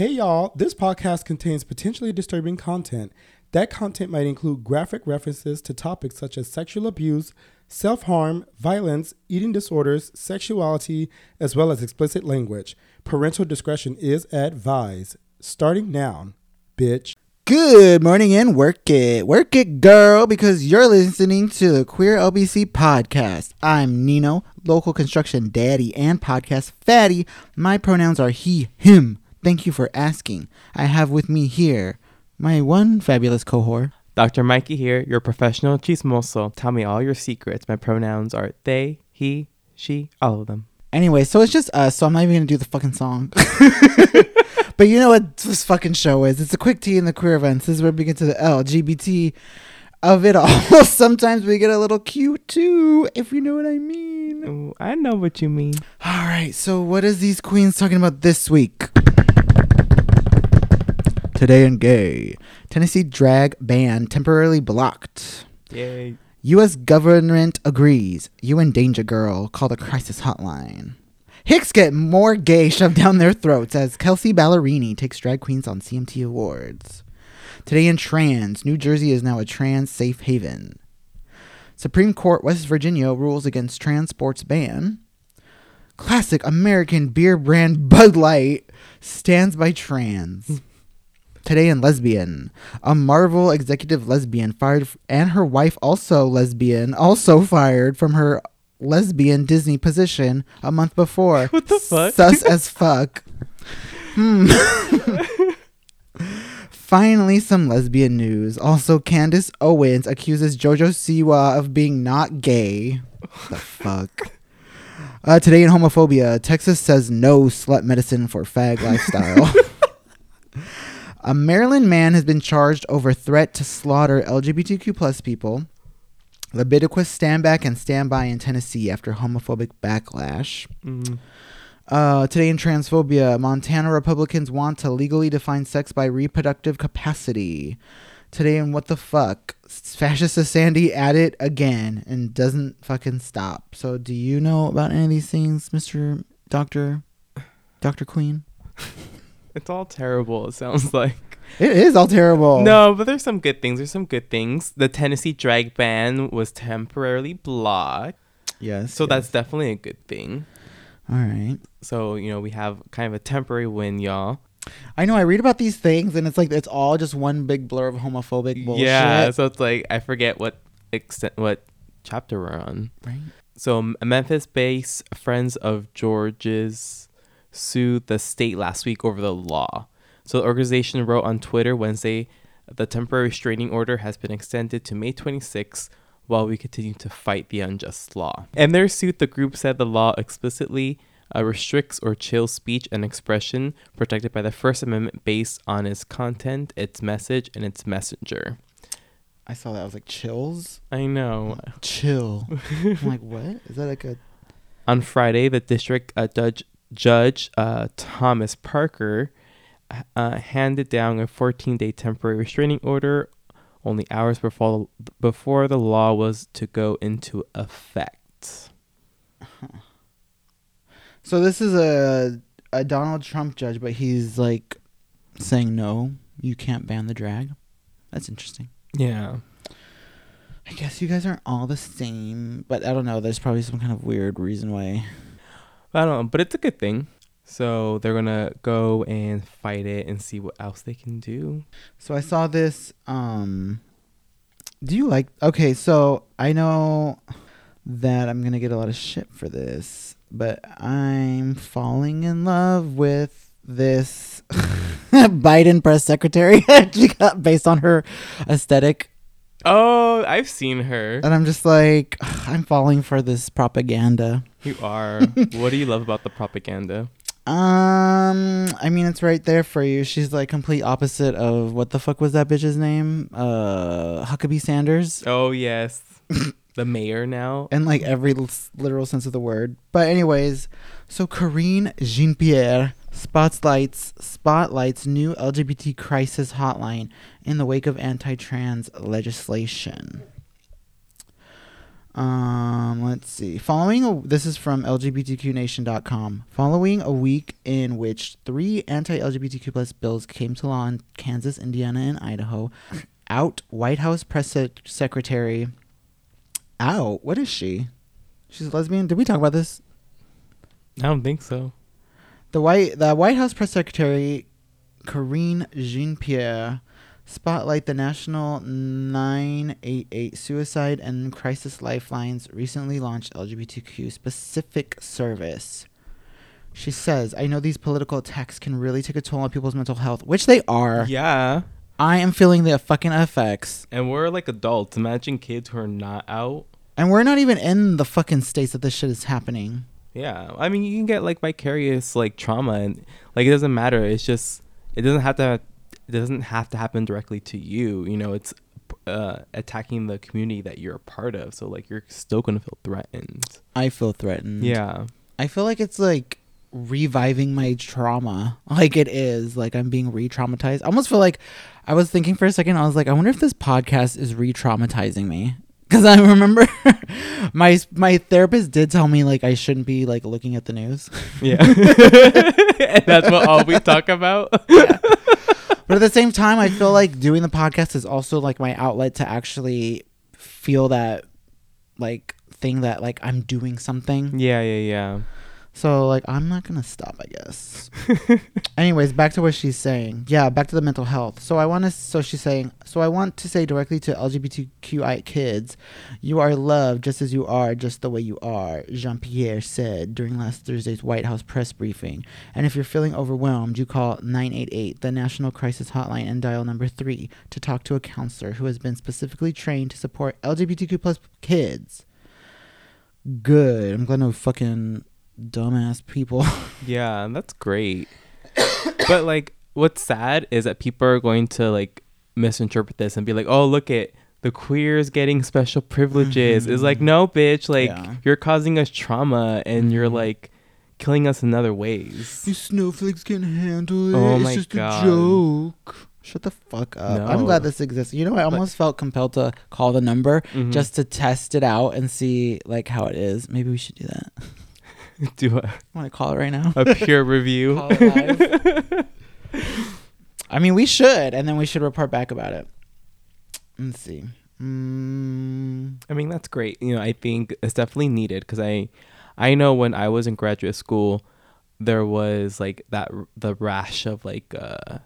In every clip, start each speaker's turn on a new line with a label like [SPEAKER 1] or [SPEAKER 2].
[SPEAKER 1] Hey y'all, this podcast contains potentially disturbing content. That content might include graphic references to topics such as sexual abuse, self harm, violence, eating disorders, sexuality, as well as explicit language. Parental discretion is advised. Starting now, bitch.
[SPEAKER 2] Good morning and work it. Work it, girl, because you're listening to the Queer LBC podcast. I'm Nino, local construction daddy and podcast fatty. My pronouns are he, him. Thank you for asking. I have with me here my one fabulous cohort.
[SPEAKER 3] Dr. Mikey here, your professional chismoso. Tell me all your secrets. My pronouns are they, he, she, all of them.
[SPEAKER 2] Anyway, so it's just us, so I'm not even gonna do the fucking song. but you know what this fucking show is? It's a quick tea in the queer events. This is where we get to the LGBT of it all. Sometimes we get a little cute too, if you know what I mean.
[SPEAKER 3] Ooh, I know what you mean.
[SPEAKER 2] All right, so what is these queens talking about this week? Today in gay, Tennessee drag ban temporarily blocked.
[SPEAKER 3] Yay.
[SPEAKER 2] U.S. government agrees. You UN danger girl. Call the crisis hotline. Hicks get more gay shoved down their throats as Kelsea Ballerini takes drag queens on CMT Awards. Today in trans, New Jersey is now a trans safe haven. Supreme Court West Virginia rules against trans sports ban. Classic American beer brand Bud Light stands by trans. Today in lesbian, a Marvel executive lesbian fired f- and her wife also lesbian also fired from her lesbian Disney position a month before.
[SPEAKER 3] What the fuck?
[SPEAKER 2] Sus as fuck. Hmm. Finally, some lesbian news. Also, Candace Owens accuses JoJo Siwa of being not gay. the fuck? Uh, today in homophobia, Texas says no slut medicine for fag lifestyle. A Maryland man has been charged over threat to slaughter LGBTQ plus people. Leviticus stand back and stand by in Tennessee after homophobic backlash.
[SPEAKER 3] Mm.
[SPEAKER 2] Uh, today in transphobia, Montana Republicans want to legally define sex by reproductive capacity. Today in what the fuck, fascist Sandy at it again and doesn't fucking stop. So, do you know about any of these things, Mister Doctor, Doctor Queen?
[SPEAKER 3] It's all terrible, it sounds like.
[SPEAKER 2] It is all terrible.
[SPEAKER 3] No, but there's some good things. There's some good things. The Tennessee drag ban was temporarily blocked.
[SPEAKER 2] Yes.
[SPEAKER 3] So
[SPEAKER 2] yes.
[SPEAKER 3] that's definitely a good thing.
[SPEAKER 2] all right.
[SPEAKER 3] So, you know, we have kind of a temporary win, y'all.
[SPEAKER 2] I know. I read about these things, and it's like it's all just one big blur of homophobic bullshit.
[SPEAKER 3] Yeah, so it's like I forget what extent what chapter we're on.
[SPEAKER 2] right.
[SPEAKER 3] So Memphis-based Friends of George's sued the state last week over the law. So the organization wrote on Twitter Wednesday, the temporary restraining order has been extended to May 26 while we continue to fight the unjust law. In their suit, the group said the law explicitly uh, restricts or chills speech and expression protected by the First Amendment based on its content, its message, and its messenger.
[SPEAKER 2] I saw that. I was like, chills.
[SPEAKER 3] I know.
[SPEAKER 2] Chill. I'm like, what? Is that like a?
[SPEAKER 3] On Friday, the district uh, judge, judge uh, Thomas Parker uh, handed down a 14-day temporary restraining order only hours before before the law was to go into effect.
[SPEAKER 2] So this is a a Donald Trump judge, but he's like saying no, you can't ban the drag. That's interesting.
[SPEAKER 3] Yeah.
[SPEAKER 2] I guess you guys aren't all the same, but I don't know. There's probably some kind of weird reason why.
[SPEAKER 3] I don't know, but it's a good thing. So they're gonna go and fight it and see what else they can do.
[SPEAKER 2] So I saw this. Um, do you like? Okay, so I know that I'm gonna get a lot of shit for this, but I'm falling in love with this Biden press secretary based on her aesthetic,
[SPEAKER 3] Oh, I've seen her.
[SPEAKER 2] and I'm just like, I'm falling for this propaganda.
[SPEAKER 3] You are. what do you love about the propaganda?
[SPEAKER 2] Um, I mean, it's right there for you. She's like complete opposite of what the fuck was that bitch's name? Uh, Huckabee Sanders.
[SPEAKER 3] Oh yes, the mayor now.
[SPEAKER 2] in like every l- literal sense of the word. But anyways, so Karine Jean Pierre spotlights spotlights new LGBT crisis hotline in the wake of anti-trans legislation. Um, let's see. Following a, this is from LGBTQNation.com. Following a week in which three anti-LGBTQ plus bills came to law in Kansas, Indiana, and Idaho, out White House press sec- secretary. Out. What is she? She's a lesbian. Did we talk about this?
[SPEAKER 3] I don't think so.
[SPEAKER 2] The white the White House press secretary Karine Jean-Pierre spotlight the National 988 Suicide and Crisis Lifelines recently launched LGBTQ specific service. She says, "I know these political attacks can really take a toll on people's mental health, which they are.
[SPEAKER 3] Yeah.
[SPEAKER 2] I am feeling the fucking effects,
[SPEAKER 3] And we're like adults. Imagine kids who are not out.
[SPEAKER 2] and we're not even in the fucking states that this shit is happening."
[SPEAKER 3] Yeah. I mean, you can get like vicarious like trauma and like it doesn't matter. It's just it doesn't have to it doesn't have to happen directly to you. You know, it's uh attacking the community that you're a part of. So like you're still going to feel threatened.
[SPEAKER 2] I feel threatened.
[SPEAKER 3] Yeah.
[SPEAKER 2] I feel like it's like reviving my trauma. Like it is. Like I'm being re traumatized. I almost feel like I was thinking for a second, I was like, I wonder if this podcast is re traumatizing me. Cause I remember my my therapist did tell me like I shouldn't be like looking at the news.
[SPEAKER 3] Yeah. and that's what all we talk about.
[SPEAKER 2] But at the same time, I feel like doing the podcast is also like my outlet to actually feel that like thing that like I'm doing something.
[SPEAKER 3] yeah, yeah, yeah.
[SPEAKER 2] So like I'm not gonna stop, I guess. Anyways, back to what she's saying. Yeah, back to the mental health. So I want to. So she's saying. So I want to say directly to LGBTQI kids, you are loved just as you are, just the way you are. Jean Pierre said during last Thursday's White House press briefing. And if you're feeling overwhelmed, you call 988, the National Crisis Hotline, and dial number three to talk to a counselor who has been specifically trained to support LGBTQ plus kids. Good. I'm glad no fucking dumbass people.
[SPEAKER 3] Yeah, that's great. but like what's sad is that people are going to like misinterpret this and be like, "Oh, look at the queers getting special privileges." It's like, "No, bitch, like
[SPEAKER 2] Yeah.
[SPEAKER 3] you're causing us trauma and you're
[SPEAKER 2] Mhm.
[SPEAKER 3] like killing us in other ways."
[SPEAKER 2] You snowflakes can handle it.
[SPEAKER 3] Oh
[SPEAKER 2] it's
[SPEAKER 3] my
[SPEAKER 2] just
[SPEAKER 3] God.
[SPEAKER 2] a joke. Shut the fuck up. I'm glad this exists. You know, I almost felt compelled to call the number
[SPEAKER 3] Mhm.
[SPEAKER 2] just to test it out and see like how it is. Maybe we should do that.
[SPEAKER 3] do a,
[SPEAKER 2] Want to call it right now?
[SPEAKER 3] a peer review.
[SPEAKER 2] Call it live. I mean, we should, and then we should report back about it. Let's see. Mm,
[SPEAKER 3] I mean, that's great. You know, I think it's definitely needed because I, I know when I was in graduate school, there was like that the rash of like uh,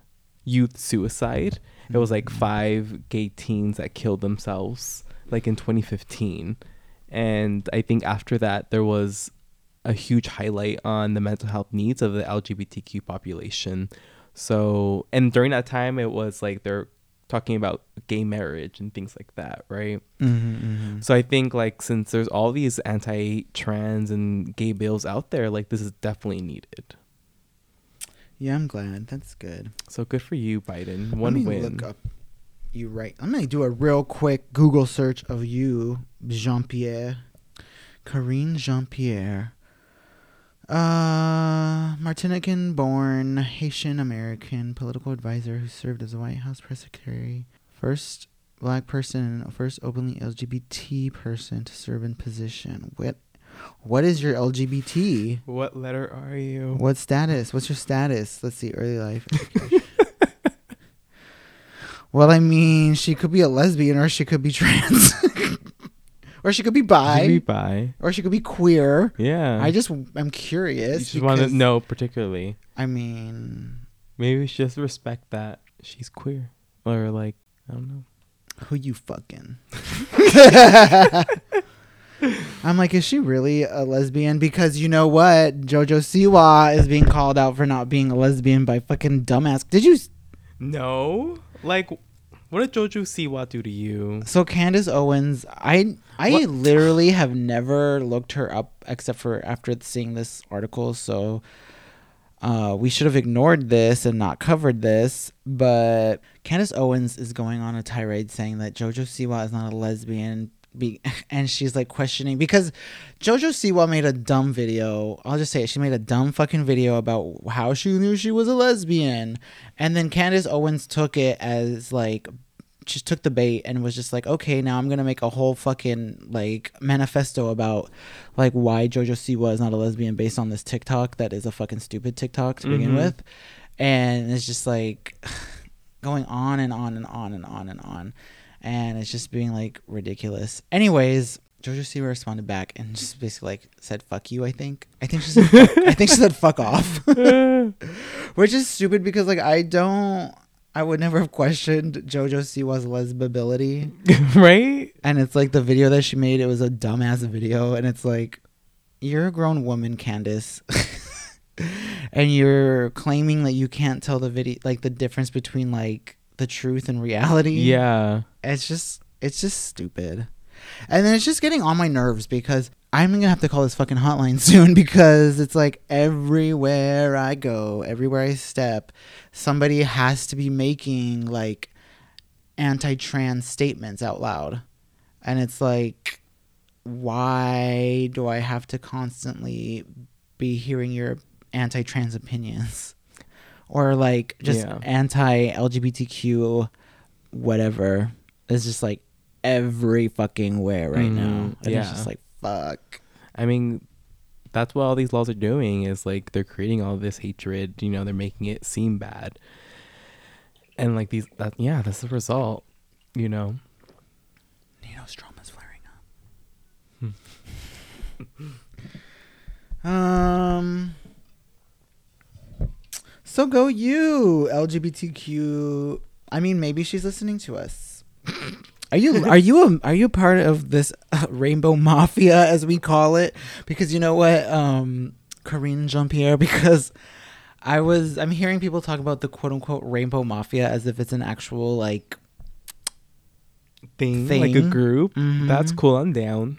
[SPEAKER 3] youth suicide. It was like five gay teens that killed themselves, like in 2015, and I think after that there was a huge highlight on the mental health needs of the LGBTQ population. So, and during that time, it was like they're talking about gay marriage and things like that, right?
[SPEAKER 2] mhm, mhm.
[SPEAKER 3] So I think like since there's all these anti-trans and gay bills out there, like this is definitely needed.
[SPEAKER 2] Yeah, I'm glad. That's good.
[SPEAKER 3] So good for you, Biden.
[SPEAKER 2] Let
[SPEAKER 3] One
[SPEAKER 2] me
[SPEAKER 3] win.
[SPEAKER 2] look up you right. I'm gonna do a real quick Google search of you, Jean Pierre, Karine Jean Pierre. Uh, Martinican born Haitian American political advisor who served as a White House press secretary. First black person and first openly LGBT person to serve in position. What what is your LGBT?
[SPEAKER 3] What letter are you?
[SPEAKER 2] What status? What's your status? Let's see, early life. well, I mean, she could be a lesbian or she could be trans. or she could be bi.
[SPEAKER 3] Maybe bi.
[SPEAKER 2] or she could be queer.
[SPEAKER 3] Yeah.
[SPEAKER 2] I just I'm curious.
[SPEAKER 3] you
[SPEAKER 2] curious.
[SPEAKER 3] just want to
[SPEAKER 2] because,
[SPEAKER 3] know particularly.
[SPEAKER 2] I mean,
[SPEAKER 3] Maybe we should just respect that she's queer, or like I don't know.
[SPEAKER 2] who you fucking? I'm like, is she really a lesbian? Because you know what, JoJo Siwa is being called out for not being a lesbian by fucking dumbass. Did you?
[SPEAKER 3] No, like what did Jojo Siwa do to you?
[SPEAKER 2] So Candace Owens, I I
[SPEAKER 3] What?
[SPEAKER 2] literally have never looked her up except for after seeing this article. So uh, we should have ignored this and not covered this. But Candace Owens is going on a tirade saying that JoJo Siwa is not a lesbian. Be, and she's like questioning because JoJo Siwa made a dumb video. I'll just say it. She made a dumb fucking video about how she knew she was a lesbian. And then Candace Owens took it as like just took the bait and was just like, okay, now I'm gonna make a whole fucking like manifesto about like why JoJo Siwa is not a lesbian based on this TikTok that is a fucking stupid TikTok to begin
[SPEAKER 3] Mhm.
[SPEAKER 2] with, and it's just like going on and on and on and on and on, and it's just being like ridiculous. Anyways. Jojo Siwa responded back and just basically like said "fuck you." I think. I think she said. I think she said "fuck off," which is stupid because like I don't. I would never have questioned JoJo Siwa's lesbibility.
[SPEAKER 3] right?
[SPEAKER 2] And it's like the video that she made, it was a dumbass video. And it's like, you're a grown woman, Candace. and you're claiming that you can't tell the video, like the difference between like the truth and reality.
[SPEAKER 3] Yeah.
[SPEAKER 2] It's just, it's just stupid. And then it's just getting on my nerves because I'm gonna have to call this fucking hotline soon because it's like everywhere I go, everywhere I step, somebody has to be making like anti-trans statements out loud. And it's like why do I have to constantly be hearing your anti-trans opinions? Or like just
[SPEAKER 3] Yeah.
[SPEAKER 2] anti-LGBTQ whatever. It's just like every fucking where right now.
[SPEAKER 3] Mhm,
[SPEAKER 2] And
[SPEAKER 3] yeah.
[SPEAKER 2] it's just like fuck.
[SPEAKER 3] I mean, that's what all these laws are doing is like they're creating all this hatred, you know, they're making it seem bad. And like these that yeah, that's the result, you know.
[SPEAKER 2] Nino's drama's flaring up. um. So go you, LGBTQ. I mean, maybe she's listening to us. Are you are you a, are you part of this uh, rainbow mafia as we call it? Because you know what, um, Karine Jean Pierre. Because I was I'm hearing people talk about the quote unquote rainbow mafia as if it's an actual like
[SPEAKER 3] Thing, thing. like a group. That's
[SPEAKER 2] Mhm.
[SPEAKER 3] cool. I'm down.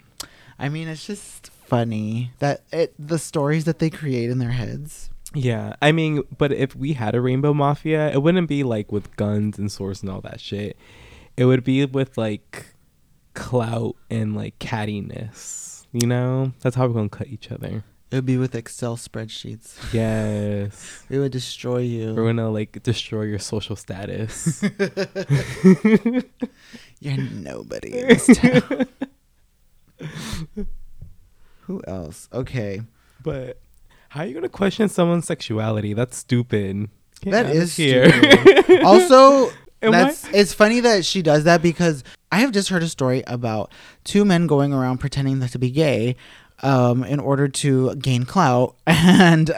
[SPEAKER 2] I mean, it's just funny that it the stories that they create in their heads.
[SPEAKER 3] Yeah. I mean, but if we had a rainbow mafia, it wouldn't be like with guns and swords and all that shit. It would be with like clout and like cattiness. You know? That's how we're gonna cut each other.
[SPEAKER 2] It would be with Excel spreadsheets.
[SPEAKER 3] Yes.
[SPEAKER 2] we would destroy you.
[SPEAKER 3] We're gonna like destroy your social status.
[SPEAKER 2] You're nobody in this town. Who else? Okay.
[SPEAKER 3] but how are you gonna question someone's sexuality? That's stupid. Get
[SPEAKER 2] That
[SPEAKER 3] out here.
[SPEAKER 2] stupid. also,
[SPEAKER 3] Am I-
[SPEAKER 2] it's funny that she does that because I have just heard a story about two men going around pretending to be gay um, in order to gain clout, and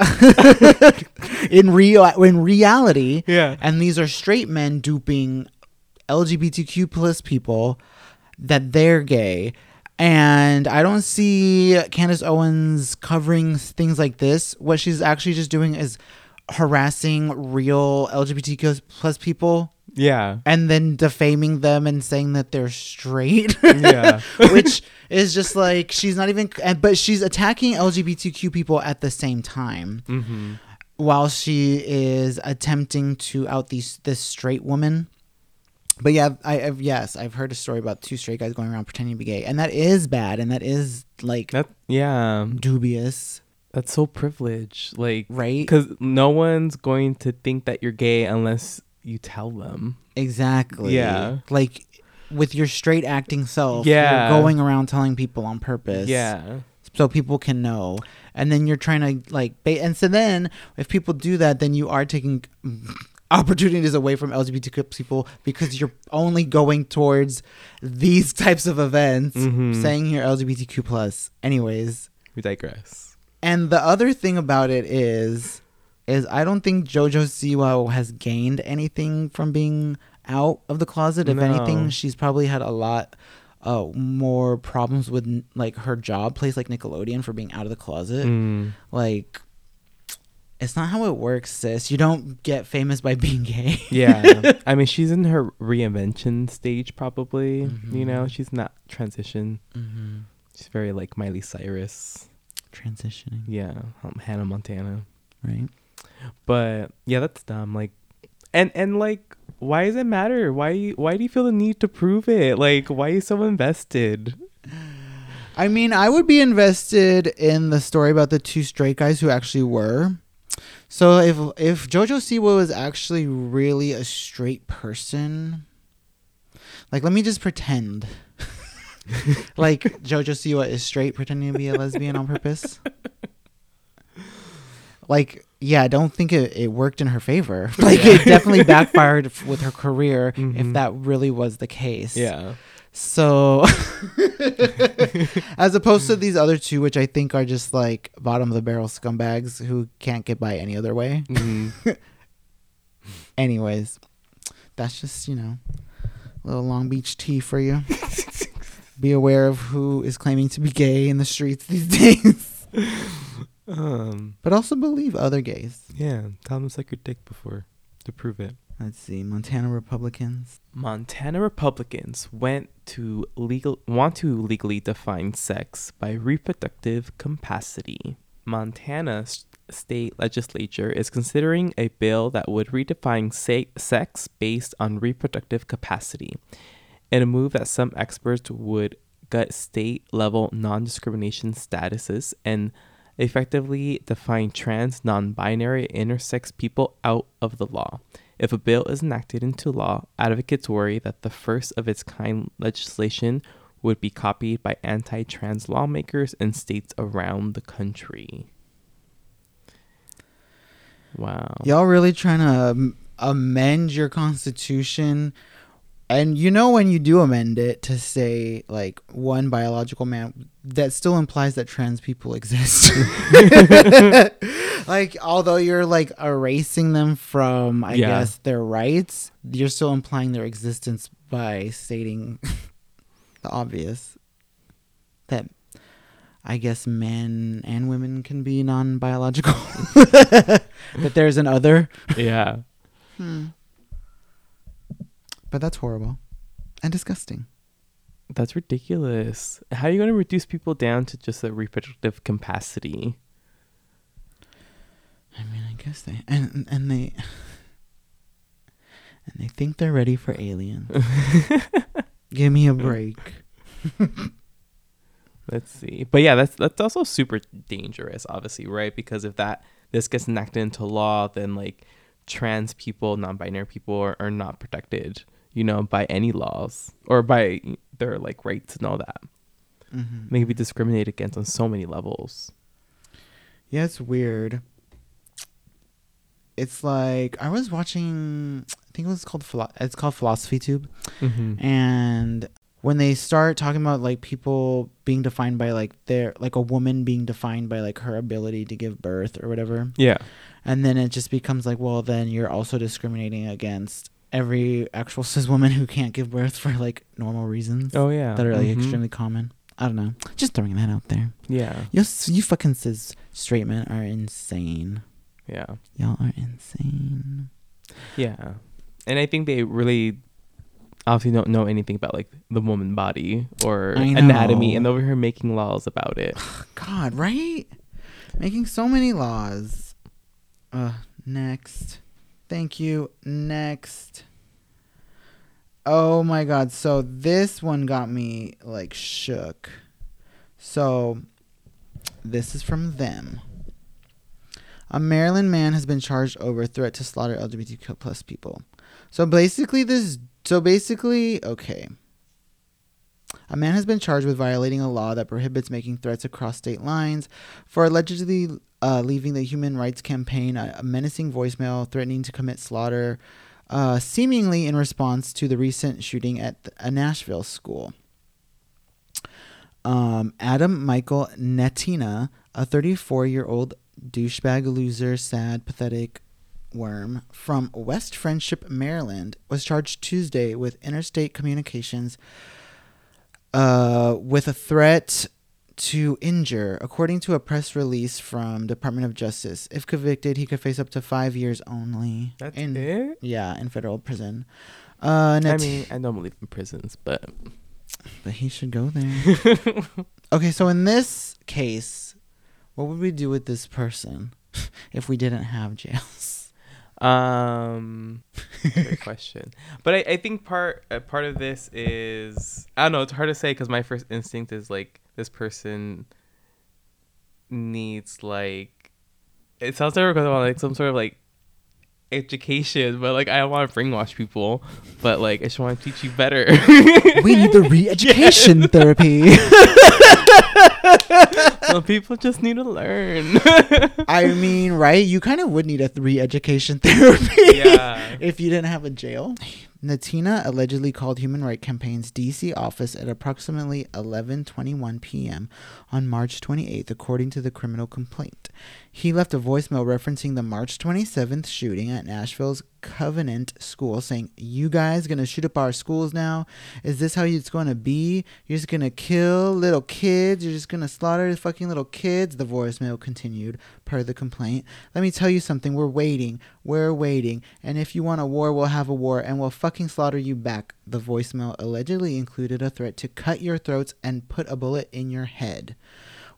[SPEAKER 2] in real in reality,
[SPEAKER 3] yeah.
[SPEAKER 2] and these are straight men duping LGBTQ plus people that they're gay. And I don't see Candace Owens covering things like this. What she's actually just doing is harassing real LGBTQ plus people
[SPEAKER 3] Yeah.
[SPEAKER 2] and then defaming them and saying that they're straight.
[SPEAKER 3] Yeah.
[SPEAKER 2] Which is just like she's not even but she's attacking LGBTQ people at the same time
[SPEAKER 3] Mm-hmm.
[SPEAKER 2] while she is attempting to out these this straight woman. But yeah, I, I've yes, I've heard a story about two straight guys going around pretending to be gay, and that is bad, and that is like
[SPEAKER 3] That yeah.
[SPEAKER 2] dubious,
[SPEAKER 3] That's so privileged. Like
[SPEAKER 2] right?
[SPEAKER 3] because no one's going to think that you're gay unless you tell them.
[SPEAKER 2] Exactly.
[SPEAKER 3] Yeah.
[SPEAKER 2] Like with your straight acting self,
[SPEAKER 3] Yeah.
[SPEAKER 2] you're going around telling people on purpose.
[SPEAKER 3] Yeah.
[SPEAKER 2] so people can know and then you're trying to like ba- and so then if people do that then you are taking opportunities away from lgbtq people because you're only going towards these types of events
[SPEAKER 3] Mhm.
[SPEAKER 2] saying you're lgbtq plus anyways
[SPEAKER 3] We digress.
[SPEAKER 2] and the other thing about it is is i don't think jojo siwa has gained anything from being out of the closet if
[SPEAKER 3] No.
[SPEAKER 2] anything she's probably had a lot uh, more problems with like her job place like nickelodeon for being out of the closet
[SPEAKER 3] Mm.
[SPEAKER 2] like it's not how it works sis you don't get famous by being gay
[SPEAKER 3] Yeah. I mean, she's in her reinvention stage, probably.
[SPEAKER 2] Mm-hmm.
[SPEAKER 3] You know, she's not transition.
[SPEAKER 2] hmm
[SPEAKER 3] She's very like Miley Cyrus.
[SPEAKER 2] transitioning
[SPEAKER 3] Yeah. Um, Hannah Montana.
[SPEAKER 2] right
[SPEAKER 3] But yeah, that's dumb. Like, and and like, why does it matter? Why why do you feel the need to prove it? Like, why are you so invested?
[SPEAKER 2] I mean, I would be invested in the story about the two straight guys who actually were. So if if JoJo Siwa was actually really a straight person, Like, let me just pretend. like JoJo Siwa is straight, pretending to be a lesbian on purpose. Like, yeah, I don't think it, it worked in her favor. Like, it definitely backfired f- with her career if
[SPEAKER 3] Mhm.
[SPEAKER 2] that really was the case.
[SPEAKER 3] Yeah.
[SPEAKER 2] So, as opposed to these other two, which I think are just like bottom of the barrel scumbags who can't get by any other way.
[SPEAKER 3] Mhm.
[SPEAKER 2] Anyways, that's just, you know, a little Long Beach tea for you. Be aware of who is claiming to be gay in the streets these days.
[SPEAKER 3] Um.
[SPEAKER 2] But also believe other gays.
[SPEAKER 3] Yeah. Tell them suck your dick before to prove it.
[SPEAKER 2] Let's see, Montana Republicans.
[SPEAKER 3] Montana Republicans went to legal want to legally define sex by reproductive capacity. Montana's state legislature is considering a bill that would redefine sa- sex based on reproductive capacity, in a move that some experts would gut state level non discrimination statuses and effectively define trans, non binary, intersex people out of the law. If a bill is enacted into law, advocates worry that the first of its kind legislation would be copied by anti trans lawmakers in states around the country. Wow.
[SPEAKER 2] Y'all really trying to um, amend your constitution? And you know when you do amend it to say like one biological man, that still implies that trans people exist. like although you're like erasing them from I
[SPEAKER 3] Yeah.
[SPEAKER 2] guess their rights, you're still implying their existence by stating the obvious that I guess men and women can be non-biological. that there's an other.
[SPEAKER 3] Yeah.
[SPEAKER 2] Hmm. But that's horrible and disgusting.
[SPEAKER 3] That's ridiculous. How are you going to reduce people down to just a reproductive capacity?
[SPEAKER 2] I mean, I guess they and and they and they think they're ready for aliens. Give me a break.
[SPEAKER 3] Let's see. But yeah, that's that's also super dangerous, obviously, right? Because if that this gets enacted into law, then like trans people, non-binary people are, are not protected, you know, by any laws or by their like rights and all that.
[SPEAKER 2] Mhm.
[SPEAKER 3] They can be discriminated against on so many levels.
[SPEAKER 2] Yeah, it's weird. It's like I was watching. I think it was called. Philo- It's called Philosophy Tube.
[SPEAKER 3] Mm-hmm.
[SPEAKER 2] and when they start talking about like people being defined by like their like a woman being defined by like her ability to give birth or whatever
[SPEAKER 3] Yeah.
[SPEAKER 2] and then it just becomes like well then you're also discriminating against every actual cis woman who can't give birth for like normal reasons
[SPEAKER 3] Oh yeah.
[SPEAKER 2] that are like
[SPEAKER 3] Mhm.
[SPEAKER 2] extremely common i don't know just throwing that out there
[SPEAKER 3] Yeah.
[SPEAKER 2] you, you fucking cis straight men are insane
[SPEAKER 3] Yeah.
[SPEAKER 2] y'all are insane
[SPEAKER 3] Yeah. And I think they really obviously don't know anything about like the woman body or anatomy and over here making laws about it.
[SPEAKER 2] God, right? Making so many laws. Uh, next. Thank you. Next. Oh my god. So this one got me like shook. So this is from them. A Maryland man has been charged over threat to slaughter LGBTQ plus people. So basically this so basically okay. A man has been charged with violating a law that prohibits making threats across state lines for allegedly uh, leaving the Human Rights Campaign a, a menacing voicemail threatening to commit slaughter, uh, seemingly in response to the recent shooting at a Nashville school. Um, Adam Michael Nettina, a 34 year old douchebag loser, sad, pathetic worm from West Friendship, Maryland, was charged Tuesday with interstate communications uh, with a threat to injure, according to a press release from Department of Justice. If convicted, he could face up to five years only.
[SPEAKER 3] That's
[SPEAKER 2] in,
[SPEAKER 3] it.
[SPEAKER 2] Yeah, in federal prison. Uh,
[SPEAKER 3] I mean, I don't believe in prisons, but
[SPEAKER 2] but he should go there. okay, so in this case, what would we do with this person if we didn't have jails?
[SPEAKER 3] um, great question. But I, I think part uh, part of this is I don't know. It's hard to say because my first instinct is like this person needs like it sounds like we're going on like some sort of like education, but like I don't want to brainwash people, but like I just want to teach you better.
[SPEAKER 2] we need the re-education therapy.
[SPEAKER 3] Some people just need to learn.
[SPEAKER 2] I mean, right? You kind of would need a re-education therapy.
[SPEAKER 3] Yeah.
[SPEAKER 2] if you didn't have a jail. Natina allegedly called Human Rights Campaign's DC office at approximately 11:21 p.m. on March 28th, according to the criminal complaint. He left a voicemail referencing the March 27th shooting at Nashville's Covenant School, saying, "You guys gonna shoot up our schools now? Is this how it's gonna be? You're just gonna kill little kids? You're just gonna slaughter the fucking little kids?" The voicemail continued, per the complaint. "Let me tell you something. We're waiting. We're waiting. And if you want a war, we'll have a war, and we'll fucking slaughter you back." The voicemail allegedly included a threat to cut your throats and put a bullet in your head.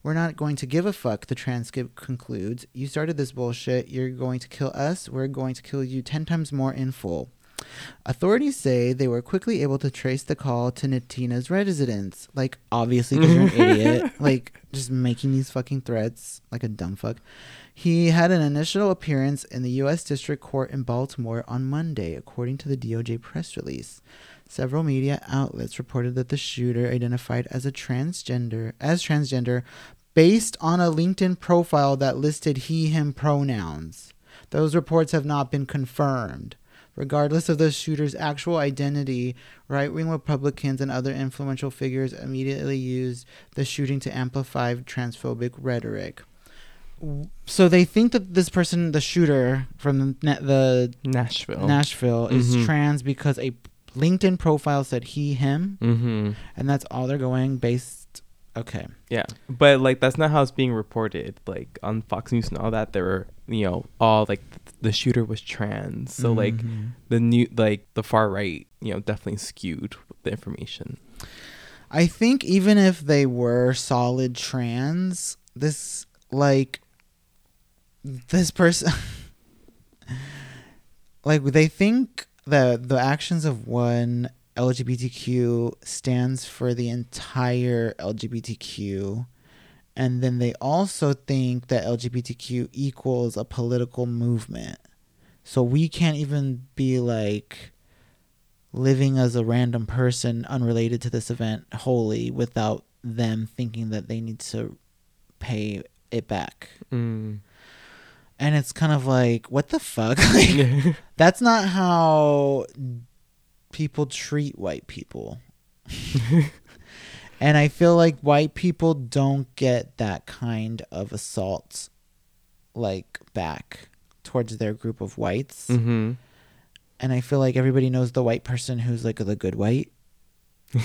[SPEAKER 2] We're not going to give a fuck, the transcript concludes. You started this bullshit. You're going to kill us. We're going to kill you 10 times more in full. Authorities say they were quickly able to trace the call to Natina's residence. Like, obviously, because you're an idiot. Like, just making these fucking threats like a dumb fuck. He had an initial appearance in the U.S. District Court in Baltimore on Monday, according to the DOJ press release. Several media outlets reported that the shooter identified as a transgender as transgender based on a LinkedIn profile that listed he him pronouns. Those reports have not been confirmed. Regardless of the shooter's actual identity, right wing Republicans and other influential figures immediately used the shooting to amplify transphobic rhetoric. So they think that this person, the shooter from the, the
[SPEAKER 3] Nashville.
[SPEAKER 2] Nashville, is
[SPEAKER 3] Mhm.
[SPEAKER 2] trans because a LinkedIn profile said he, him,
[SPEAKER 3] mm-hmm.
[SPEAKER 2] and that's all they're going based. Okay.
[SPEAKER 3] Yeah, but like that's not how it's being reported. Like on Fox News and all that, there were you know all like th- the shooter was trans. So like
[SPEAKER 2] Mhm.
[SPEAKER 3] the new like the far right, you know, definitely skewed the information.
[SPEAKER 2] I think even if they were solid trans, this like this person like they think that the actions of one LGBTQ stands for the entire LGBTQ and then they also think that LGBTQ equals a political movement. So we can't even be like living as a random person unrelated to this event wholly without them thinking that they need to pay it back.
[SPEAKER 3] Mm.
[SPEAKER 2] And it's kind of like, what the fuck? like, that's not how people treat white people. and I feel like white people don't get that kind of assault like back towards their group of whites.
[SPEAKER 3] mm-hmm.
[SPEAKER 2] and I feel like everybody knows the white person who's like the good white.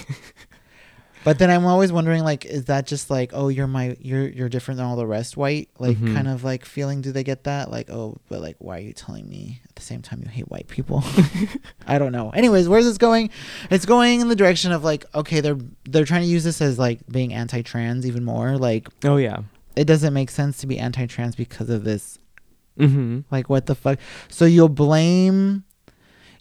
[SPEAKER 2] but then I'm always wondering, like, is that just like, oh, you're my, you're you're different than all the rest, white? Like,
[SPEAKER 3] Mhm.
[SPEAKER 2] kind of like feeling. Do they get that? Like, oh, but like, why are you telling me at the same time you hate white people? I don't know. Anyways, where's this going? It's going in the direction of like, okay, they're they're trying to use this as like being anti-trans even more. Like,
[SPEAKER 3] Oh yeah.
[SPEAKER 2] it doesn't make sense to be anti-trans because of this
[SPEAKER 3] Mm-hmm.
[SPEAKER 2] like what the fuck? So you'll blame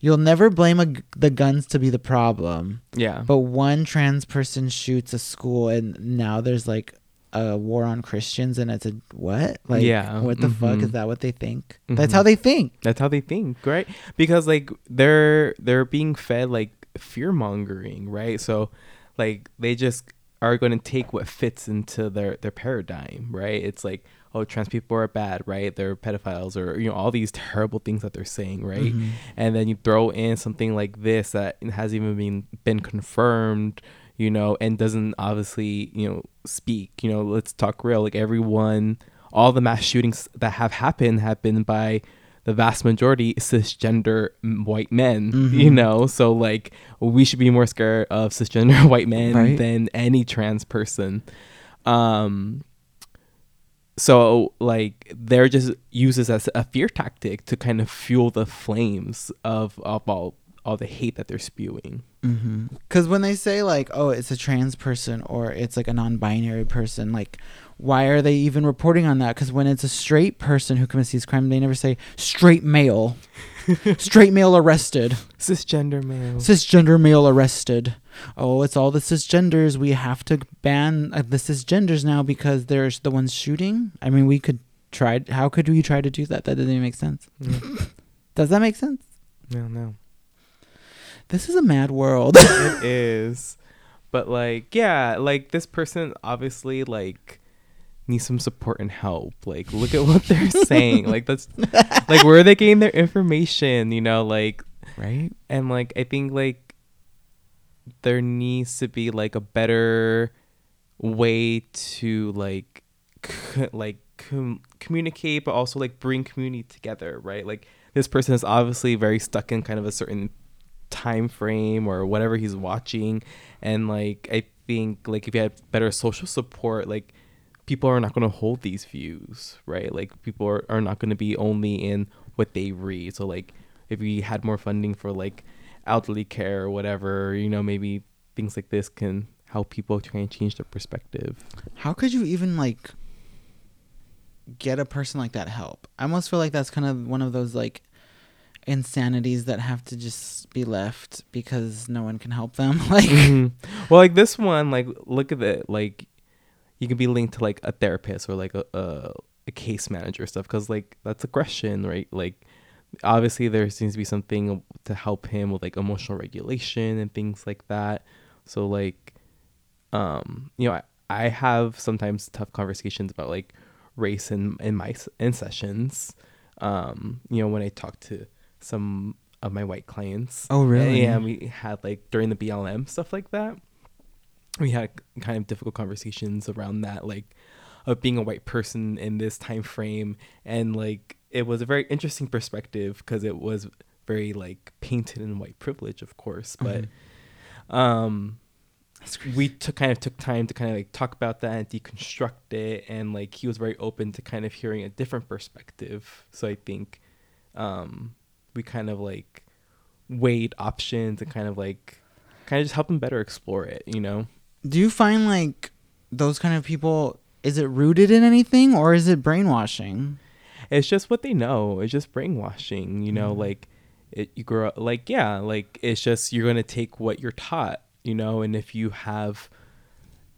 [SPEAKER 2] you'll never blame a the guns to be the problem.
[SPEAKER 3] Yeah.
[SPEAKER 2] But one trans person shoots a school and now there's like a war on Christians and it's a what? Like
[SPEAKER 3] Yeah,
[SPEAKER 2] what the fuck
[SPEAKER 3] mhm.
[SPEAKER 2] is that what they think? That's
[SPEAKER 3] Mhm.
[SPEAKER 2] how they think.
[SPEAKER 3] That's how they think, right? Because like they're they're being fed like fear mongering, right? So like they just are going to take what fits into their their paradigm, right? It's like oh, trans people are bad, right? They're pedophiles or you know all these terrible things that they're saying, right?
[SPEAKER 2] Mhm.
[SPEAKER 3] And then you throw in something like this that hasn't even been been confirmed, you know, and doesn't obviously, you know, speak, you know, let's talk real. Like everyone all the mass shootings that have happened have been by the vast majority cisgender white men, you
[SPEAKER 2] Mhm.
[SPEAKER 3] know? So like we should be more scared of cisgender white men
[SPEAKER 2] Right.
[SPEAKER 3] than any trans person. Um so like they're just use this as a fear tactic to kind of fuel the flames of, of all all the hate that they're spewing. Mm-hmm.
[SPEAKER 2] Because when they say like, oh, it's a trans person or it's like a non-binary person, like, why are they even reporting on that? Because when it's a straight person who commits these crimes, they never say straight male, straight male arrested,
[SPEAKER 3] Cisgender male.
[SPEAKER 2] cisgender male arrested. Oh, it's all the cisgenders. We have to ban uh, the cisgenders now because there's the ones shooting. I mean, we could try. How could we try to do that? That doesn't even make sense. Does that make sense?
[SPEAKER 3] No, no.
[SPEAKER 2] This is a mad world.
[SPEAKER 3] it is. But like, yeah, like this person obviously like needs some support and help. Like, look at what they're saying. Like that's like where are they getting their information, you know, like
[SPEAKER 2] right?
[SPEAKER 3] and like I think like there needs to be like a better way to like c- like com- communicate but also like bring community together right like this person is obviously very stuck in kind of a certain time frame or whatever he's watching and like i think like if you had better social support like people are not going to hold these views right like people are, are not going to be only in what they read so like if we had more funding for like elderly care or whatever you know maybe things like this can help people try and change their perspective
[SPEAKER 2] How could you even like get a person like that help? I almost feel like that's kind of one of those like insanities that have to just be left because no one can help them. like
[SPEAKER 3] Mhm. well like this one like look at it like you can be linked to like a therapist or like a, a, a case manager stuff because like that's aggression right? Like obviously there seems to be something to help him with like emotional regulation and things like that. So like um you know i, I have sometimes tough conversations about like race in in my in sessions. Um you know when i talk to some of my white clients.
[SPEAKER 2] Oh, really?
[SPEAKER 3] yeah we had like during the blm stuff like that we had kind of difficult conversations around that like of being a white person in this time frame. And like it was a very interesting perspective because it was very like painted in white privilege of course. But um we took kind of took time to kind of like talk about that and deconstruct it. And like he was very open to kind of hearing a different perspective. So i think um we kind of like weighed options and kind of like kind of just help him better explore it you know
[SPEAKER 2] do you find like those kind of people is it rooted in anything or is it brainwashing?
[SPEAKER 3] it's just what they know it's just brainwashing you know
[SPEAKER 2] Mhm.
[SPEAKER 3] like it you grow up like yeah like it's just you're gonna take what you're taught you know and if you have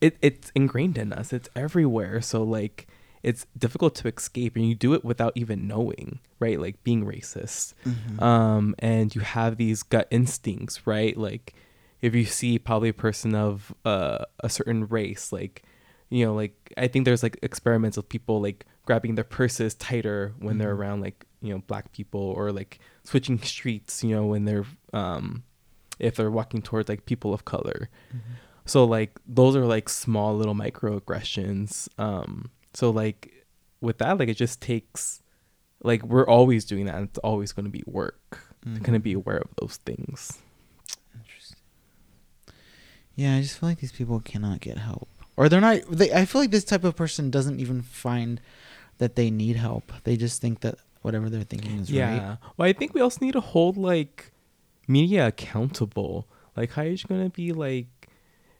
[SPEAKER 3] it it's ingrained in us it's everywhere so like it's difficult to escape and you do it without even knowing right like being racist
[SPEAKER 2] Mhm.
[SPEAKER 3] um and you have these gut instincts right like if you see probably a person of uh, a certain race like you know like i think there's like experiments of people like grabbing their purses tighter when they're
[SPEAKER 2] Mhm.
[SPEAKER 3] around like you know black people or like switching streets you know when they're um if they're walking towards like people of color so like those are like small little microaggressions um so like with that like it just takes like we're always doing that and it's always going to be work to kind of be aware of those things.
[SPEAKER 2] Yeah, I just feel like these people cannot get help, or they're not. They, I feel like this type of person doesn't even find that they need help. They just think that whatever they're thinking is
[SPEAKER 3] yeah
[SPEAKER 2] right. Yeah.
[SPEAKER 3] Well i think we also need to hold like media accountable like how are you going to be like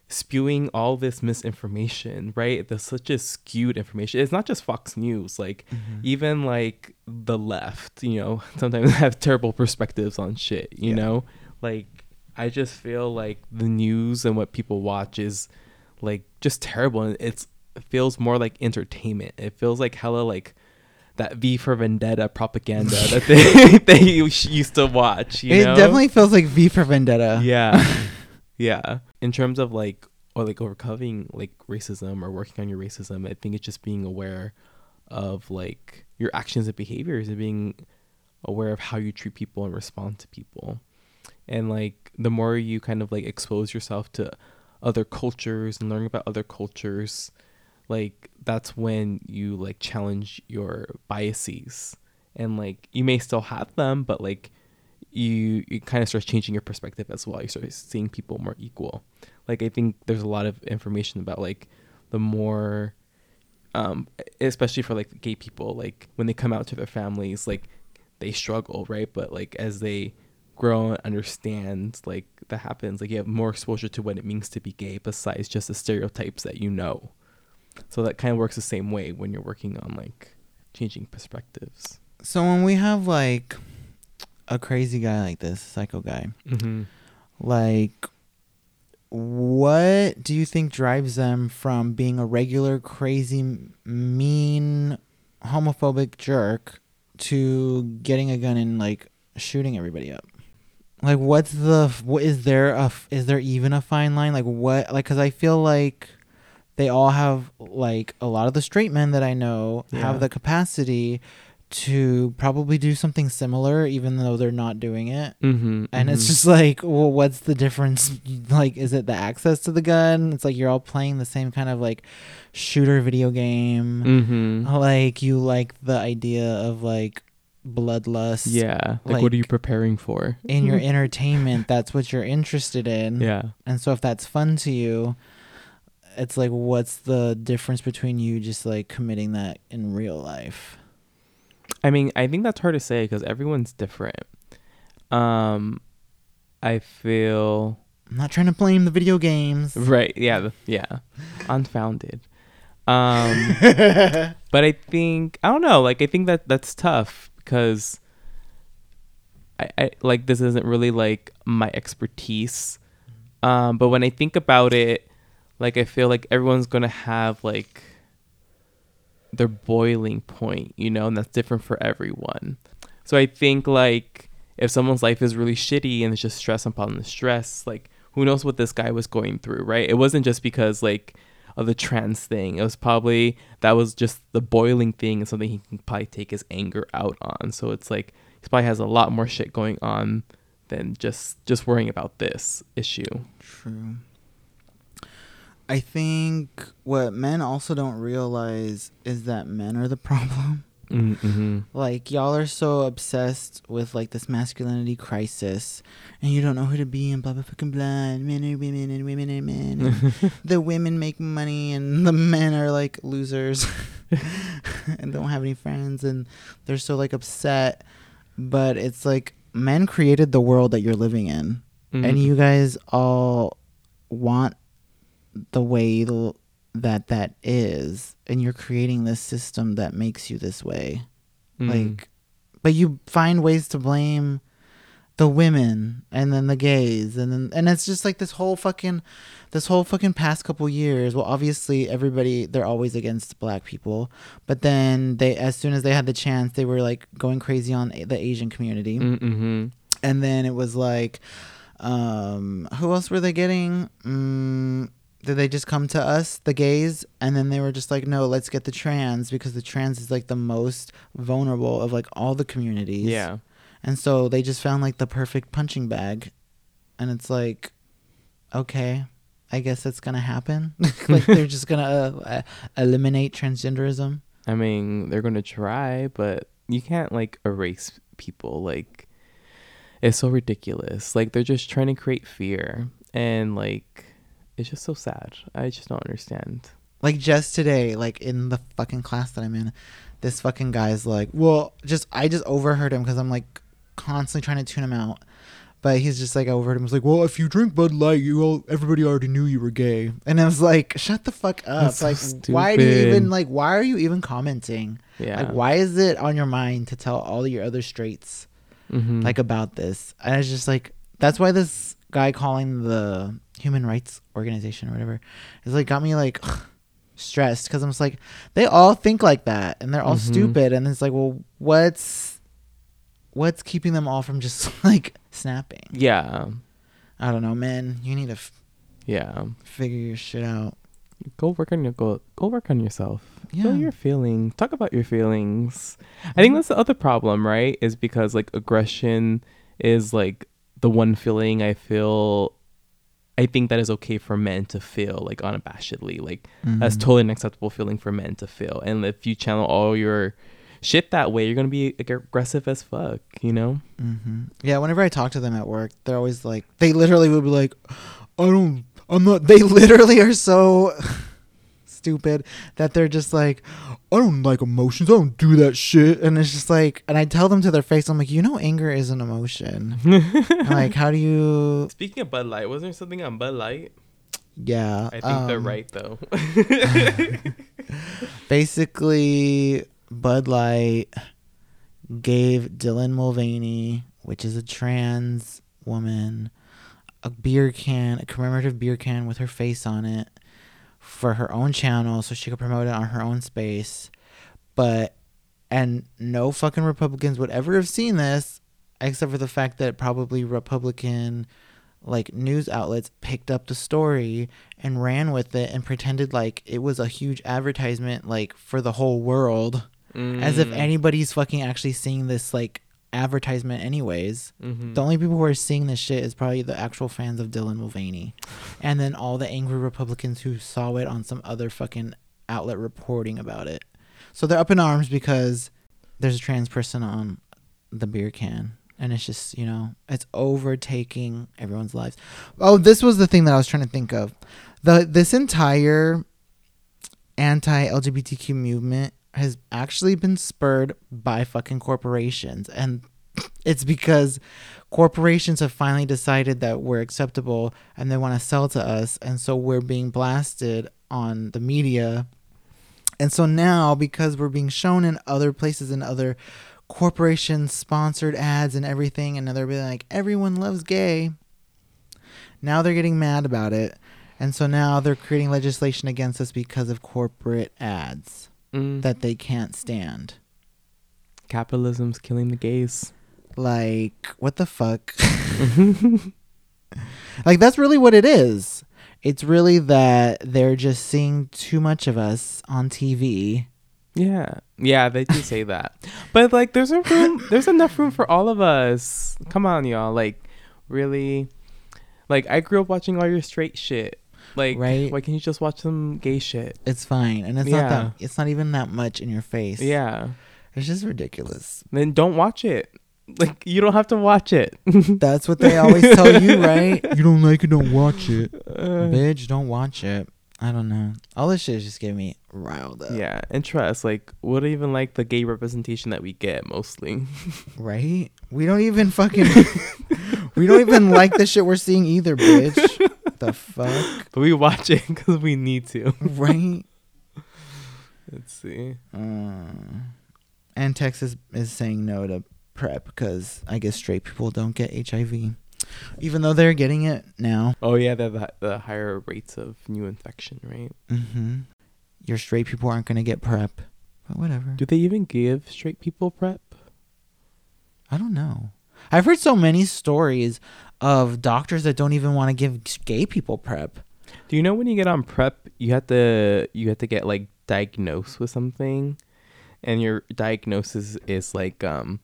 [SPEAKER 3] spewing all this misinformation right there's such a skewed information it's not just fox news like
[SPEAKER 2] Mhm.
[SPEAKER 3] even like the left you know sometimes have terrible perspectives on shit you
[SPEAKER 2] Yeah.
[SPEAKER 3] know like i just feel like the news and what people watch is like just terrible and it's it feels more like entertainment. It feels like hella like that v for vendetta propaganda that they they used to watch you
[SPEAKER 2] it
[SPEAKER 3] know?
[SPEAKER 2] definitely feels like V for Vendetta.
[SPEAKER 3] yeah. Yeah. In terms of like or like overcoming like racism or working on your racism i think it's just being aware of like your actions and behaviors and being aware of how you treat people and respond to people and like the more you kind of like expose yourself to other cultures and learning about other cultures like that's when you like challenge your biases. And like you may still have them but like you you kind of start changing your perspective as well. You start seeing people more equal. Like i think there's a lot of information about like the more um especially for like gay people like when they come out to their families like they struggle right? But like as they grow and understand like that happens like you have more exposure to what it means to be gay besides just the stereotypes that you know so that kind of works the same way when you're working on like changing perspectives
[SPEAKER 2] So when we have like a crazy guy like this, psycho guy,
[SPEAKER 3] mm-hmm.
[SPEAKER 2] like what do you think drives them from being a regular crazy mean homophobic jerk to getting a gun and like shooting everybody up. Like, what's the what is there a is there even a fine line? Like, what like because I feel like they all have like a lot of the straight men that I know
[SPEAKER 3] Yeah.
[SPEAKER 2] have the capacity to probably do something similar, even though they're not doing it.
[SPEAKER 3] Mm-hmm,
[SPEAKER 2] And it's just like, well, what's the difference? Like, is it the access to the gun? It's like you're all playing the same kind of like shooter video game.
[SPEAKER 3] Mm-hmm.
[SPEAKER 2] Like, you like the idea of like bloodlust.
[SPEAKER 3] Yeah. Like, what are you preparing for?
[SPEAKER 2] In your entertainment, that's what you're interested in.
[SPEAKER 3] Yeah.
[SPEAKER 2] And so if that's fun to you, it's like, what's the difference between you just like committing that in real life?
[SPEAKER 3] I mean, I think that's hard to say because everyone's different. Um, I feel
[SPEAKER 2] I'm not trying to blame the video games.
[SPEAKER 3] right. Yeah. Yeah. Unfounded. Um, but I think I don't know. Like I think that that's tough because I, I like this isn't really like my expertise. Um, but when I think about it, like I feel like everyone's gonna have like their boiling point, you know, and that's different for everyone. So I think like if someone's life is really shitty and it's just stress upon the stress, like who knows what this guy was going through, right? It wasn't just because like of the trans thing. It was probably that was just the boiling thing and something he can probably take his anger out on. So it's like he probably has a lot more shit going on than just just worrying about this issue.
[SPEAKER 2] True. I think what men also don't realize is that men are the problem.
[SPEAKER 3] Mm-hmm.
[SPEAKER 2] Like y'all are so obsessed with like this masculinity crisis, and you don't know who to be and blah blah fucking blah. And men are women and women are men. And the women make money and the men are like losers and don't have any friends and they're so like upset. But it's like men created the world that you're living in, and you guys all want the way the, that that is, and you're creating this system that makes you this way
[SPEAKER 3] Mm-hmm.
[SPEAKER 2] like but you find ways to blame the women and then the gays and then and it's just like this whole fucking this whole fucking past couple years well obviously everybody they're always against black people but then they as soon as they had the chance they were like going crazy on the asian community
[SPEAKER 3] Mm-hmm.
[SPEAKER 2] and then it was like um who else were they getting mm, did they just come to us the gays and then they were just like no let's get the trans because the trans is like the most vulnerable of like all the communities
[SPEAKER 3] Yeah.
[SPEAKER 2] and so they just found like the perfect punching bag and it's like okay i guess that's gonna happen like they're just gonna uh, uh, eliminate transgenderism
[SPEAKER 3] I mean, they're gonna try, but you can't like erase people. Like, it's so ridiculous. Like, they're just trying to create fear, and like, it's just so sad. I just don't understand.
[SPEAKER 2] Like just today, like in the fucking class that I'm in, this fucking guy's like, well, just I just overheard him because I'm like constantly trying to tune him out. But he's just like I overheard him. He's like, well, if you drink Bud Light, you all everybody already knew you were gay. And I was like, shut the fuck up.
[SPEAKER 3] So
[SPEAKER 2] like, why do you even like? Why are you even commenting?
[SPEAKER 3] Yeah.
[SPEAKER 2] Like, why is it on your mind to tell all your other straights
[SPEAKER 3] Mhm.
[SPEAKER 2] like about this? And I was just like, that's why this guy calling the human rights organization or whatever It's like got me like stressed because I'm just like, they all think like that and they're all
[SPEAKER 3] Mhm.
[SPEAKER 2] stupid. And it's like, well, what's what's keeping them all from just like snapping?
[SPEAKER 3] yeah.
[SPEAKER 2] I don't know, man. You need to f-
[SPEAKER 3] Yeah.
[SPEAKER 2] figure your shit out.
[SPEAKER 3] Go work on your go. Go work on yourself.
[SPEAKER 2] Yeah.
[SPEAKER 3] Feel your feelings. Talk about your feelings. I think that's the other problem, right? Is because like aggression is like the one feeling I feel. I think that is okay for men to feel like unabashedly. Like that's
[SPEAKER 2] Mhm.
[SPEAKER 3] totally an acceptable feeling for men to feel. And if you channel all your shit that way, you're gonna be ag- aggressive as fuck. You know?
[SPEAKER 2] hmm Yeah, whenever I talk to them at work, they're always like, they literally would be like, I don't, I'm not, they literally are so stupid that they're just like, I don't like emotions. I don't do that shit. And it's just like, and I tell them to their face, I'm like, you know, anger is an emotion. Like, how do you,
[SPEAKER 3] Speaking of Bud Light, wasn't there something on Bud Light?
[SPEAKER 2] yeah.
[SPEAKER 3] I think they're
[SPEAKER 2] um,
[SPEAKER 3] right though.
[SPEAKER 2] basically Bud Light gave Dylan Mulvaney, which is a trans woman, a beer can, a commemorative beer can with her face on it for her own channel so she could promote it on her own space. But and no fucking Republicans would ever have seen this except for the fact that probably Republican like news outlets picked up the story and ran with it and pretended like it was a huge advertisement like for the whole world as if
[SPEAKER 3] Mm.
[SPEAKER 2] anybody's fucking actually seeing this like advertisement anyways.
[SPEAKER 3] Mhm.
[SPEAKER 2] The only people who are seeing this shit is probably the actual fans of Dylan Mulvaney. And then all the angry Republicans who saw it on some other fucking outlet reporting about it. So they're up in arms because there's a trans person on the beer can. And it's just, you know, it's overtaking everyone's lives. Oh, this was the thing that I was trying to think of. The this entire anti LGBTQ movement has actually been spurred by fucking corporations. And it's because corporations have finally decided that we're acceptable and they want to sell to us. And so we're being blasted on the media. And so now, because we're being shown in other places and other corporation sponsored ads and everything, and now they're being like, everyone loves gay. Now they're getting mad about it. And so now they're creating legislation against us because of corporate ads
[SPEAKER 3] Mm.
[SPEAKER 2] that they can't stand.
[SPEAKER 3] capitalism's killing the gays.
[SPEAKER 2] Like, what the fuck? like, that's really what it is. It's really that they're just seeing too much of us on TV.
[SPEAKER 3] Yeah, yeah, they do say that, but like, there's a room, there's enough room for all of us. Come on, y'all. Like, really, like I grew up watching all your straight shit. Like,
[SPEAKER 2] Right.
[SPEAKER 3] why can't you just watch some gay shit?
[SPEAKER 2] It's fine. And it's not
[SPEAKER 3] Yeah.
[SPEAKER 2] that, it's not even that much in your face.
[SPEAKER 3] Yeah,
[SPEAKER 2] It's just ridiculous.
[SPEAKER 3] then don't watch it. Like, you don't have to watch it.
[SPEAKER 2] That's what they always tell you, right? You don't like it, don't watch it.
[SPEAKER 3] Uh,
[SPEAKER 2] Bitch, don't watch it. I don't know. All this shit is just getting me riled up.
[SPEAKER 3] yeah, and trust, like, what even like the gay representation that we get mostly.
[SPEAKER 2] Right? We don't even fucking. we don't even like the shit we're seeing either, bitch. The fuck?
[SPEAKER 3] but we watch it because we need to.
[SPEAKER 2] Right?
[SPEAKER 3] Let's see.
[SPEAKER 2] Uh, and Texas is saying no to PrEP because I guess straight people don't get HIV. Even though they're getting it now.
[SPEAKER 3] Oh yeah, the the, the higher rates of new infection, right?
[SPEAKER 2] Mm-hmm. Your straight people aren't going to get PrEP. But whatever.
[SPEAKER 3] Do they even give straight people prep?
[SPEAKER 2] I don't know. I've heard so many stories of doctors that don't even want to give gay people PrEP.
[SPEAKER 3] Do you know when you get on prep, you have to you have to get like diagnosed with something, and your diagnosis is like um,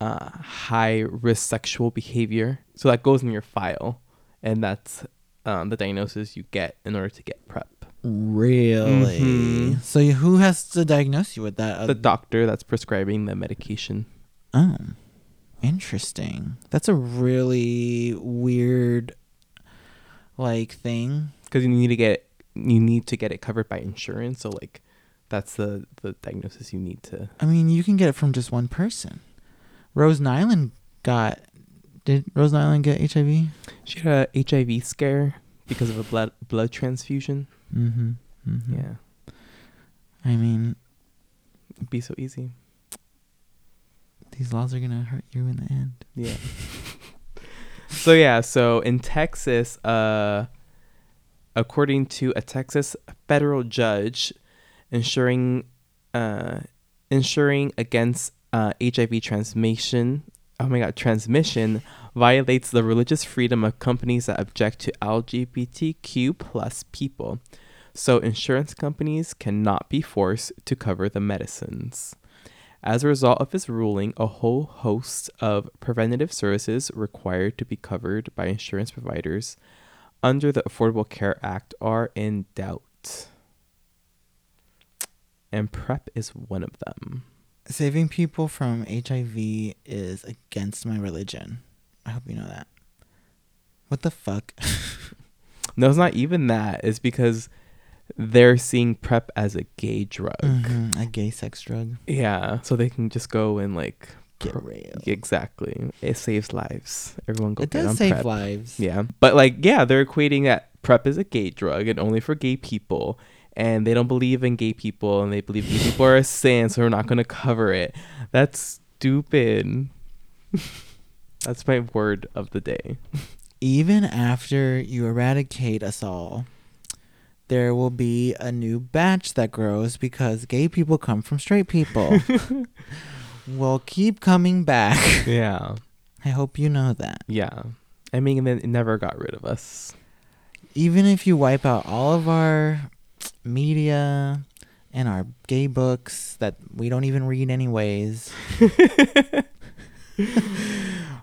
[SPEAKER 3] uh, high risk sexual behavior. So that goes in your file, and that's um, the diagnosis you get in order to get prep.
[SPEAKER 2] Really?
[SPEAKER 3] Mhm.
[SPEAKER 2] So who has to diagnose you with that?
[SPEAKER 3] The doctor that's prescribing the medication.
[SPEAKER 2] oh, interesting. That's a really weird, like thing.
[SPEAKER 3] because you need to get you need to get it covered by insurance. So like, that's the the diagnosis you need to.
[SPEAKER 2] I mean, you can get it from just one person. Rose Nyland got. Did Rose Nyland get HIV?
[SPEAKER 3] She had a HIV scare because of a blood blood transfusion.
[SPEAKER 2] Mm-hmm. mm-hmm.
[SPEAKER 3] Yeah,
[SPEAKER 2] I mean,
[SPEAKER 3] it'd be so easy.
[SPEAKER 2] These laws are gonna hurt you in the end.
[SPEAKER 3] Yeah. so yeah, so in Texas, uh, according to a Texas federal judge, ensuring, uh, ensuring against uh, HIV transmission. Oh my God, transmission violates the religious freedom of companies that object to LGBTQ plus people. So insurance companies cannot be forced to cover the medicines. As a result of his ruling, a whole host of preventative services required to be covered by insurance providers under the Affordable Care Act are in doubt. And PrEP is one of them.
[SPEAKER 2] Saving people from HIV is against my religion. I hope you know that. What the fuck?
[SPEAKER 3] No, it's not even that. It's because they're seeing PrEP as a gay drug.
[SPEAKER 2] Mhm, A gay sex drug.
[SPEAKER 3] Yeah, so they can just go and like
[SPEAKER 2] Get
[SPEAKER 3] pro-
[SPEAKER 2] real.
[SPEAKER 3] Exactly. It saves lives. Everyone go
[SPEAKER 2] It does save
[SPEAKER 3] PrEP.
[SPEAKER 2] lives.
[SPEAKER 3] Yeah. But like, yeah, they're equating that PrEP is a gay drug and only for gay people. And they don't believe in gay people and they believe gay people are a sin, so we're not gonna cover it. That's stupid. That's my word of the day.
[SPEAKER 2] Even after you eradicate us all, there will be a new batch that grows because gay people come from straight people. we'll keep coming back.
[SPEAKER 3] Yeah.
[SPEAKER 2] I hope you know that.
[SPEAKER 3] Yeah. I mean, it never got rid of us.
[SPEAKER 2] Even if you wipe out all of our media and our gay books that we don't even read anyways,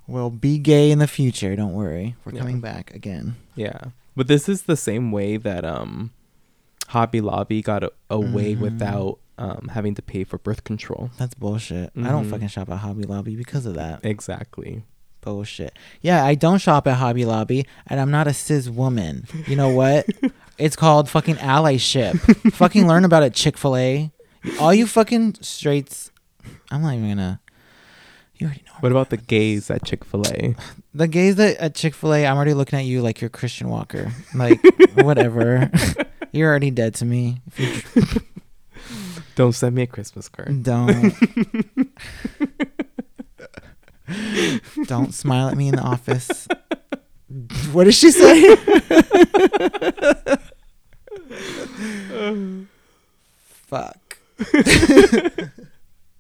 [SPEAKER 2] we'll be gay in the future. Don't worry. We're
[SPEAKER 3] Yeah.
[SPEAKER 2] coming back again.
[SPEAKER 3] Yeah. But this is the same way that um Hobby Lobby got a- away
[SPEAKER 2] Mhm.
[SPEAKER 3] without um having to pay for birth control.
[SPEAKER 2] That's bullshit. I don't
[SPEAKER 3] Mhm.
[SPEAKER 2] fucking shop at Hobby Lobby because of that.
[SPEAKER 3] Exactly.
[SPEAKER 2] Bullshit. Yeah, I don't shop at Hobby Lobby, and I'm not a cis woman. You know what? it's called fucking allyship. fucking learn about it, Chick Fil A. All you fucking straights. I'm not even gonna. You already know.
[SPEAKER 3] What about the gays at Chick-fil-A?
[SPEAKER 2] the gays that at Chick Fil A? I'm already looking at you like you're Christian Walker. Like whatever. you're already dead to me.
[SPEAKER 3] Don't send me a Christmas card.
[SPEAKER 2] Don't. Don't smile at me in the office. What did she say? Fuck.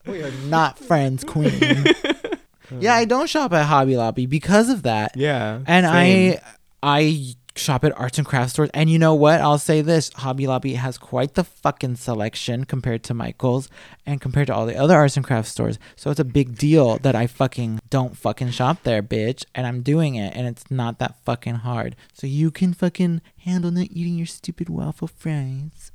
[SPEAKER 2] we are not friends, queen. yeah, I don't shop at Hobby Lobby because of that.
[SPEAKER 3] Yeah.
[SPEAKER 2] And
[SPEAKER 3] same.
[SPEAKER 2] I I shop at arts and crafts stores. And you know what? I'll say this Hobby Lobby has quite the fucking selection compared to Michael's and compared to all the other arts and crafts stores. So it's a big deal that I fucking don't fucking shop there, bitch. And I'm doing it. And it's not that fucking hard. So you can fucking handle not eating your stupid waffle fries.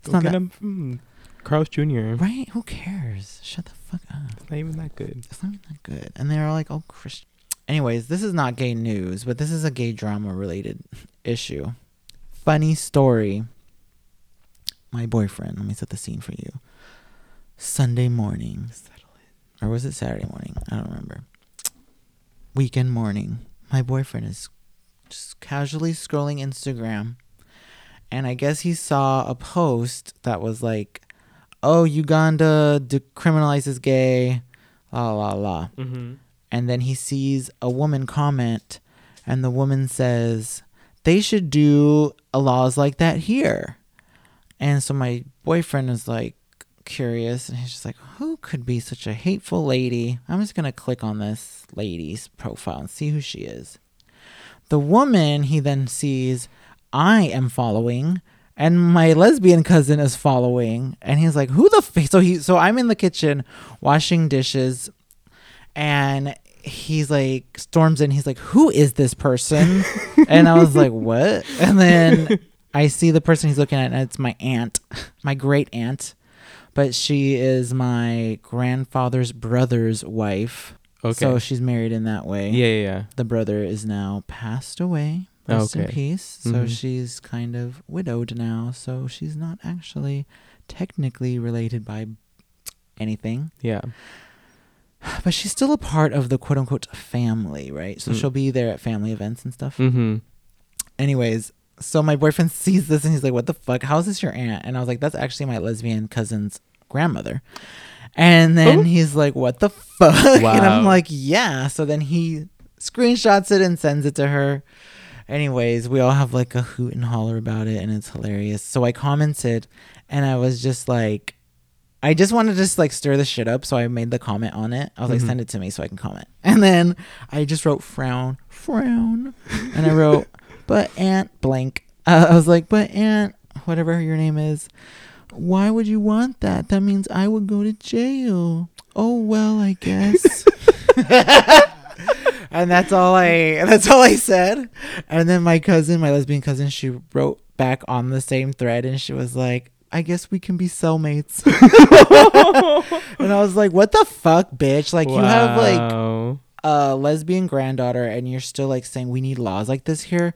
[SPEAKER 2] It's
[SPEAKER 3] Go
[SPEAKER 2] not
[SPEAKER 3] get
[SPEAKER 2] that,
[SPEAKER 3] from Carl's Jr.
[SPEAKER 2] right? Who cares? Shut the fuck up.
[SPEAKER 3] It's not even that good.
[SPEAKER 2] It's not even that good. And they're like, oh, Christian. Anyways, this is not gay news, but this is a gay drama related issue. Funny story. My boyfriend, let me set the scene for you. Sunday morning. Or was it Saturday morning? I don't remember. Weekend morning. My boyfriend is just casually scrolling Instagram. And I guess he saw a post that was like, oh, Uganda decriminalizes gay, la la la.
[SPEAKER 3] Mm-hmm.
[SPEAKER 2] And then he sees a woman comment, and the woman says, they should do laws like that here. And so my boyfriend is like curious, and he's just like, who could be such a hateful lady? I'm just going to click on this lady's profile and see who she is. The woman he then sees, I am following, and my lesbian cousin is following, and he's like, "Who the f-? so he so I'm in the kitchen washing dishes, and he's like storms in. He's like, "Who is this person?" and I was like, "What?" And then I see the person he's looking at, and it's my aunt, my great aunt, but she is my grandfather's brother's wife.
[SPEAKER 3] Okay.
[SPEAKER 2] So she's married in that way
[SPEAKER 3] yeah, yeah, yeah.
[SPEAKER 2] the brother is now passed away. Rest in peace. So
[SPEAKER 3] Mhm.
[SPEAKER 2] she's kind of widowed now. So she's not actually technically related by anything,
[SPEAKER 3] Yeah.
[SPEAKER 2] but she's still a part of the quote unquote family, right? So
[SPEAKER 3] Mm.
[SPEAKER 2] she'll be there at family events and stuff.
[SPEAKER 3] Mm-hmm.
[SPEAKER 2] Anyways, so my boyfriend sees this and he's like, "What the fuck? How's this your aunt?" And I was like, "That's actually my lesbian cousin's grandmother." And then
[SPEAKER 3] Who?
[SPEAKER 2] he's like, "What the fuck?" And I'm like, "Yeah." So then he screenshots it and sends it to her. Anyways, we all have like a hoot and holler about it, and it's hilarious. So I commented, and I was just like, I just wanted to just like stir the shit up, so I made the comment on it. I was like,
[SPEAKER 3] Mhm.
[SPEAKER 2] send it to me so I can comment. And then I just wrote frown, frown, and I wrote, but Aunt blank. Uh, I was like, but Aunt, whatever your name is, why would you want that? That means I would go to jail. Oh well, I guess. and that's all I that's all I said. And then my cousin, my lesbian cousin, she wrote back on the same thread and she was like, I guess we can be cellmates. and I was like, what the fuck, bitch? Like you have like a lesbian granddaughter and you're still like saying we need laws like this here.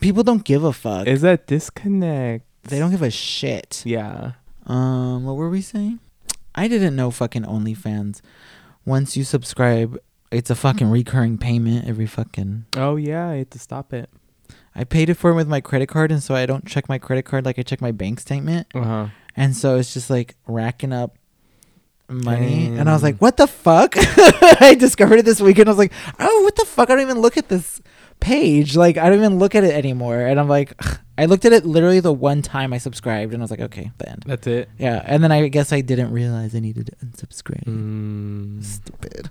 [SPEAKER 2] People don't give a fuck.
[SPEAKER 3] Is that disconnect?
[SPEAKER 2] they don't give a shit.
[SPEAKER 3] Yeah.
[SPEAKER 2] Um, what were we saying? I didn't know fucking OnlyFans. Once you subscribe, it's a fucking recurring payment every fucking.
[SPEAKER 3] Oh yeah, I had to stop it.
[SPEAKER 2] I paid it for him with my credit card, and so I don't check my credit card like I check my bank statement,
[SPEAKER 3] Uh huh.
[SPEAKER 2] and so it's just like racking up money. And I was like, "What the fuck?" I discovered it this weekend. I was like, "Oh, what the fuck?" I don't even look at this page. Like, I don't even look at it anymore. And I'm like, I looked at it literally the one time I subscribed, and I was like, okay, the end.
[SPEAKER 3] That's it.
[SPEAKER 2] Yeah, and then I guess I didn't realize I needed to unsubscribe.
[SPEAKER 3] Mm.
[SPEAKER 2] Stupid.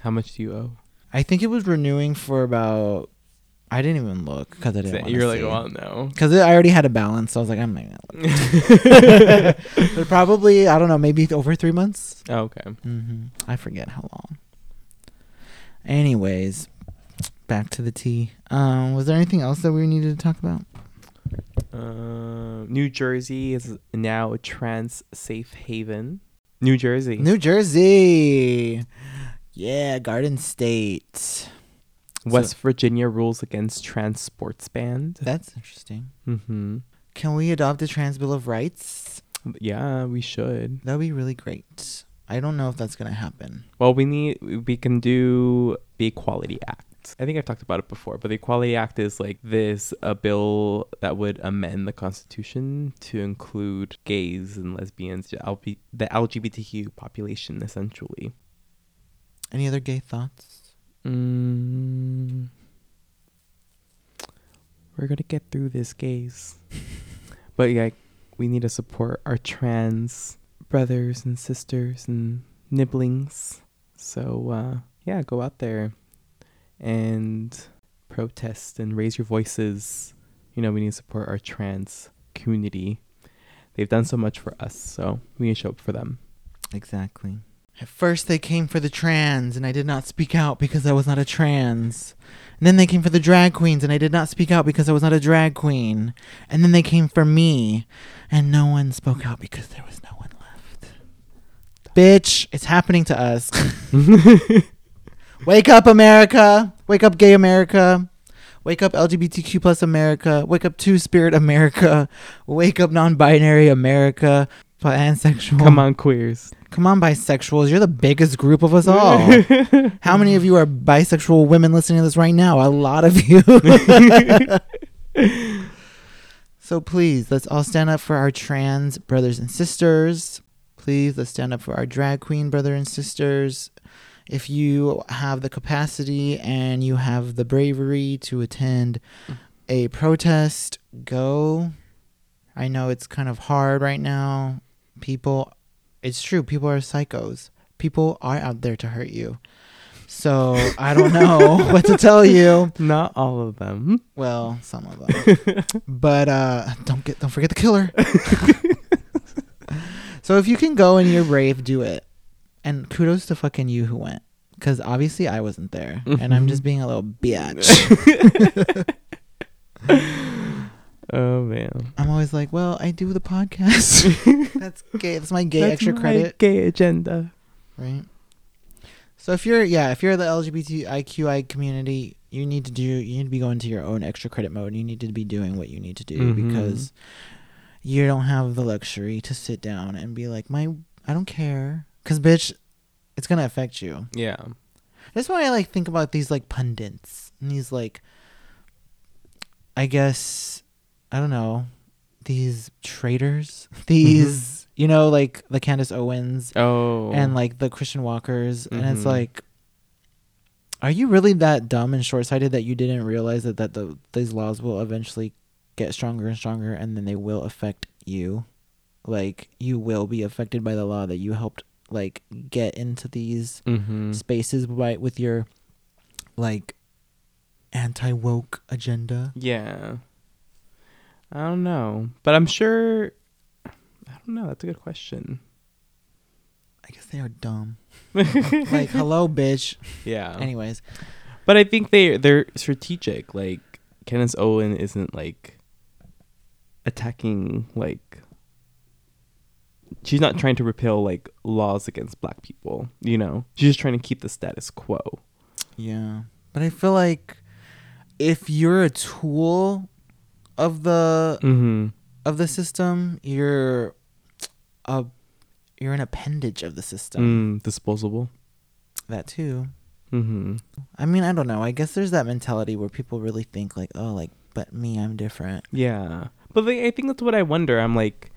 [SPEAKER 3] How much do you owe?
[SPEAKER 2] I think it was renewing for about. I didn't even look because I didn't.
[SPEAKER 3] You're like,
[SPEAKER 2] see.
[SPEAKER 3] well, no.
[SPEAKER 2] Because I already had a balance, so I was like, I'm not gonna look. but probably I don't know, maybe over three months.
[SPEAKER 3] Oh, okay.
[SPEAKER 2] hmm I forget how long. Anyways, back to the tea. Um, was there anything else that we needed to talk about?
[SPEAKER 3] Uh, New Jersey is now a trans safe haven. New Jersey.
[SPEAKER 2] New Jersey. Yeah, Garden State.
[SPEAKER 3] West Virginia rules against trans sports band.
[SPEAKER 2] That's interesting.
[SPEAKER 3] Mm-hmm.
[SPEAKER 2] Can we adopt a trans bill of rights?
[SPEAKER 3] Yeah, we should.
[SPEAKER 2] That would be really great. I don't know if that's gonna happen.
[SPEAKER 3] Well, we need we can do the Equality Act. I think I've talked about it before, but the Equality Act is like this a bill that would amend the Constitution to include gays and lesbians, the LGBTQ population, essentially.
[SPEAKER 2] Any other gay thoughts?
[SPEAKER 3] Mm, we're gonna get through this, gays. but yeah, we need to support our trans brothers and sisters and nibblings. So uh, yeah, go out there and protest and raise your voices. You know, we need to support our trans community. They've done so much for us, so we need to show up for them.
[SPEAKER 2] Exactly. At first, they came for the trans, and I did not speak out because I was not a trans. And then they came for the drag queens, and I did not speak out because I was not a drag queen. And then they came for me, and no one spoke out because there was no one left. Bitch, it's happening to us. Wake up, America! Wake up, gay America! Wake up, LGBTQ plus America! Wake up, Two Spirit America! Wake up, non-binary America! Pansexual.
[SPEAKER 3] Come on, queers.
[SPEAKER 2] Come on, bisexuals. You're the biggest group of us all. How many of you are bisexual women listening to this right now? A lot of you. so please, let's all stand up for our trans brothers and sisters. Please, let's stand up for our drag queen brother and sisters. If you have the capacity and you have the bravery to attend a protest, go. I know it's kind of hard right now. People it's true. People are psychos. People are out there to hurt you. So I don't know what to tell you.
[SPEAKER 3] Not all of them.
[SPEAKER 2] Well, some of them. but uh, don't get don't forget the killer. so if you can go and you're brave, do it. And kudos to fucking you who went, because obviously I wasn't there, and I'm just being a little bitch.
[SPEAKER 3] Oh man.
[SPEAKER 2] I'm always like, well, I do the podcast. That's gay. That's my gay
[SPEAKER 3] That's
[SPEAKER 2] extra
[SPEAKER 3] my
[SPEAKER 2] credit.
[SPEAKER 3] Gay agenda.
[SPEAKER 2] right? So if you're yeah, if you're the LGBTIQI community, you need to do you need to be going to your own extra credit mode. You need to be doing what you need to do
[SPEAKER 3] Mhm.
[SPEAKER 2] because you don't have the luxury to sit down and be like, "My I don't care." Cuz bitch, it's going to affect you.
[SPEAKER 3] Yeah.
[SPEAKER 2] That's why I like think about these like pundits and these like I guess I don't know, these traitors, these you know like the Candace Owens
[SPEAKER 3] Oh.
[SPEAKER 2] and like the Christian Walkers, and it's
[SPEAKER 3] Mhm.
[SPEAKER 2] like, are you really that dumb and short sighted that you didn't realize that that the these laws will eventually get stronger and stronger, and then they will affect you, like you will be affected by the law that you helped like get into these
[SPEAKER 3] Mm-hmm.
[SPEAKER 2] spaces by with your like anti woke agenda.
[SPEAKER 3] Yeah. I don't know, but I'm sure. I don't know. That's a good question.
[SPEAKER 2] I guess they are dumb. like hello, bitch.
[SPEAKER 3] Yeah.
[SPEAKER 2] Anyways,
[SPEAKER 3] But I think they they're strategic. Like Candace Owen isn't like attacking like she's not trying to repeal like laws against black people, you know. She's just trying to keep the status quo.
[SPEAKER 2] Yeah. But I feel like if you're a tool of the
[SPEAKER 3] Mhm.
[SPEAKER 2] of the system, you're a you're an appendage of the system.
[SPEAKER 3] Mm, disposable.
[SPEAKER 2] That too.
[SPEAKER 3] Mhm.
[SPEAKER 2] I mean, I don't know. I guess there's that mentality where people really think like, "Oh, like but me, I'm different."
[SPEAKER 3] Yeah. But like, I think that's what I wonder. I'm like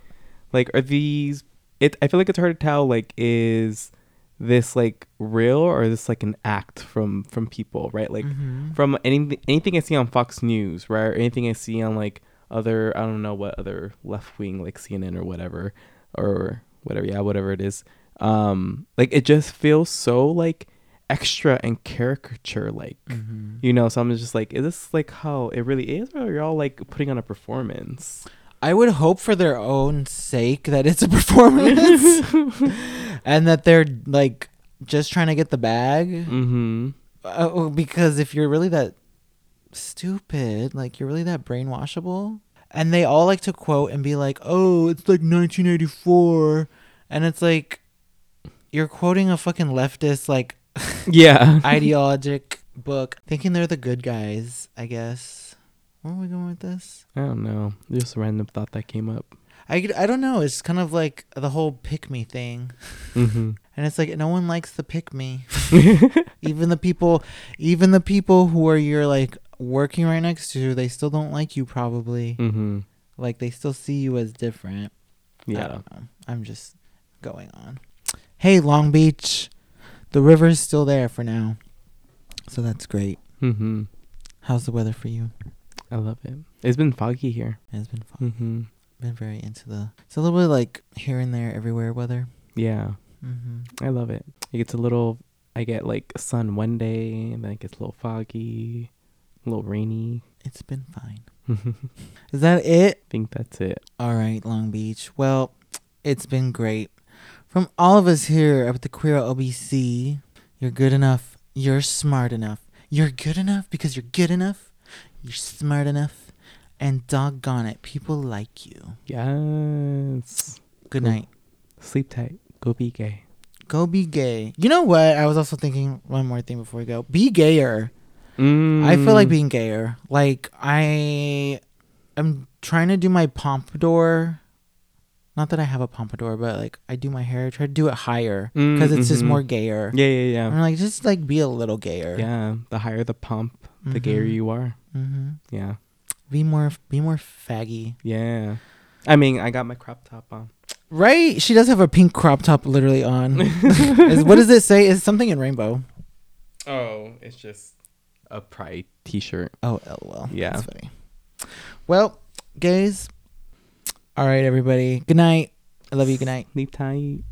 [SPEAKER 3] like are these it I feel like it's hard to tell like is this like real or this like an act from from people, right? Like
[SPEAKER 2] Mhm.
[SPEAKER 3] from anything anything I see on Fox News, right? Or anything I see on like other I don't know what other left wing like CNN or whatever or whatever yeah whatever it is um like it just feels so like extra and caricature like
[SPEAKER 2] Mm-hmm.
[SPEAKER 3] you know so I'm just like is this like how it really is or are y'all like putting on a performance
[SPEAKER 2] I would hope for their own sake that it's a performance and that they're like just trying to get the bag.
[SPEAKER 3] mm-hmm
[SPEAKER 2] Uh, because if you're really that stupid, like you're really that brainwashable, and they all like to quote and be like, "Oh, it's like 1984," and it's like you're quoting a fucking leftist like
[SPEAKER 3] yeah
[SPEAKER 2] ideologic book, thinking they're the good guys. I guess. Where are we going with this?
[SPEAKER 3] I don't know just a random thought that came up
[SPEAKER 2] I, I don't know. It's kind of like the whole pick me thing.
[SPEAKER 3] mm-hmm
[SPEAKER 2] And it's like no one likes the pick me. even the people even the people who are you're like working right next to, they still don't like you probably.
[SPEAKER 3] mm-hmm
[SPEAKER 2] Like they still see you as different.
[SPEAKER 3] Yeah.
[SPEAKER 2] I'm just going on. Hey, Long Beach. The river's still there for now. So that's great.
[SPEAKER 3] mm-hmm
[SPEAKER 2] How's the weather for you?
[SPEAKER 3] I love it it's been foggy here
[SPEAKER 2] It's been foggy.
[SPEAKER 3] mm-hmm
[SPEAKER 2] Been very into the. It's a little bit like here and there, everywhere weather.
[SPEAKER 3] yeah
[SPEAKER 2] Mm-hmm.
[SPEAKER 3] I love it. It gets a little. I get like sun one day, and then it gets a little foggy, a little rainy.
[SPEAKER 2] It's been fine. Is that it?
[SPEAKER 3] I think that's it.
[SPEAKER 2] All right, Long Beach. Well, it's been great. From all of us here at the Queer LBC, you're good enough. You're smart enough. You're good enough because you're good enough. You're smart enough. And doggone it, people like you.
[SPEAKER 3] Yes.
[SPEAKER 2] Good
[SPEAKER 3] Cool.
[SPEAKER 2] night.
[SPEAKER 3] Sleep tight. Go be gay.
[SPEAKER 2] Go be gay. You know what? I was also thinking one more thing before we go. Be gayer. I feel like
[SPEAKER 3] Mm.
[SPEAKER 2] being gayer. Like I am trying to do my pompadour. Not that I have a pompadour, but like I do my hair. I Try to do it higher because it's just
[SPEAKER 3] Mhm.
[SPEAKER 2] more gayer.
[SPEAKER 3] Yeah, yeah, yeah.
[SPEAKER 2] I'm like just like be a little gayer.
[SPEAKER 3] Yeah. The higher the pump, the gayer
[SPEAKER 2] Mhm.
[SPEAKER 3] you are.
[SPEAKER 2] Mm-hmm.
[SPEAKER 3] Yeah.
[SPEAKER 2] Be more. Be more faggy.
[SPEAKER 3] Yeah. I mean, I got my crop top on.
[SPEAKER 2] Right? She does have a pink crop top literally on. is, what does it say? Is something in rainbow?
[SPEAKER 3] Oh, it's just a pride T-shirt.
[SPEAKER 2] Oh, lol.
[SPEAKER 3] Yeah.
[SPEAKER 2] That's funny. Well, guys. All right, everybody. Good night. I love you. Good night.
[SPEAKER 3] Sleep tight.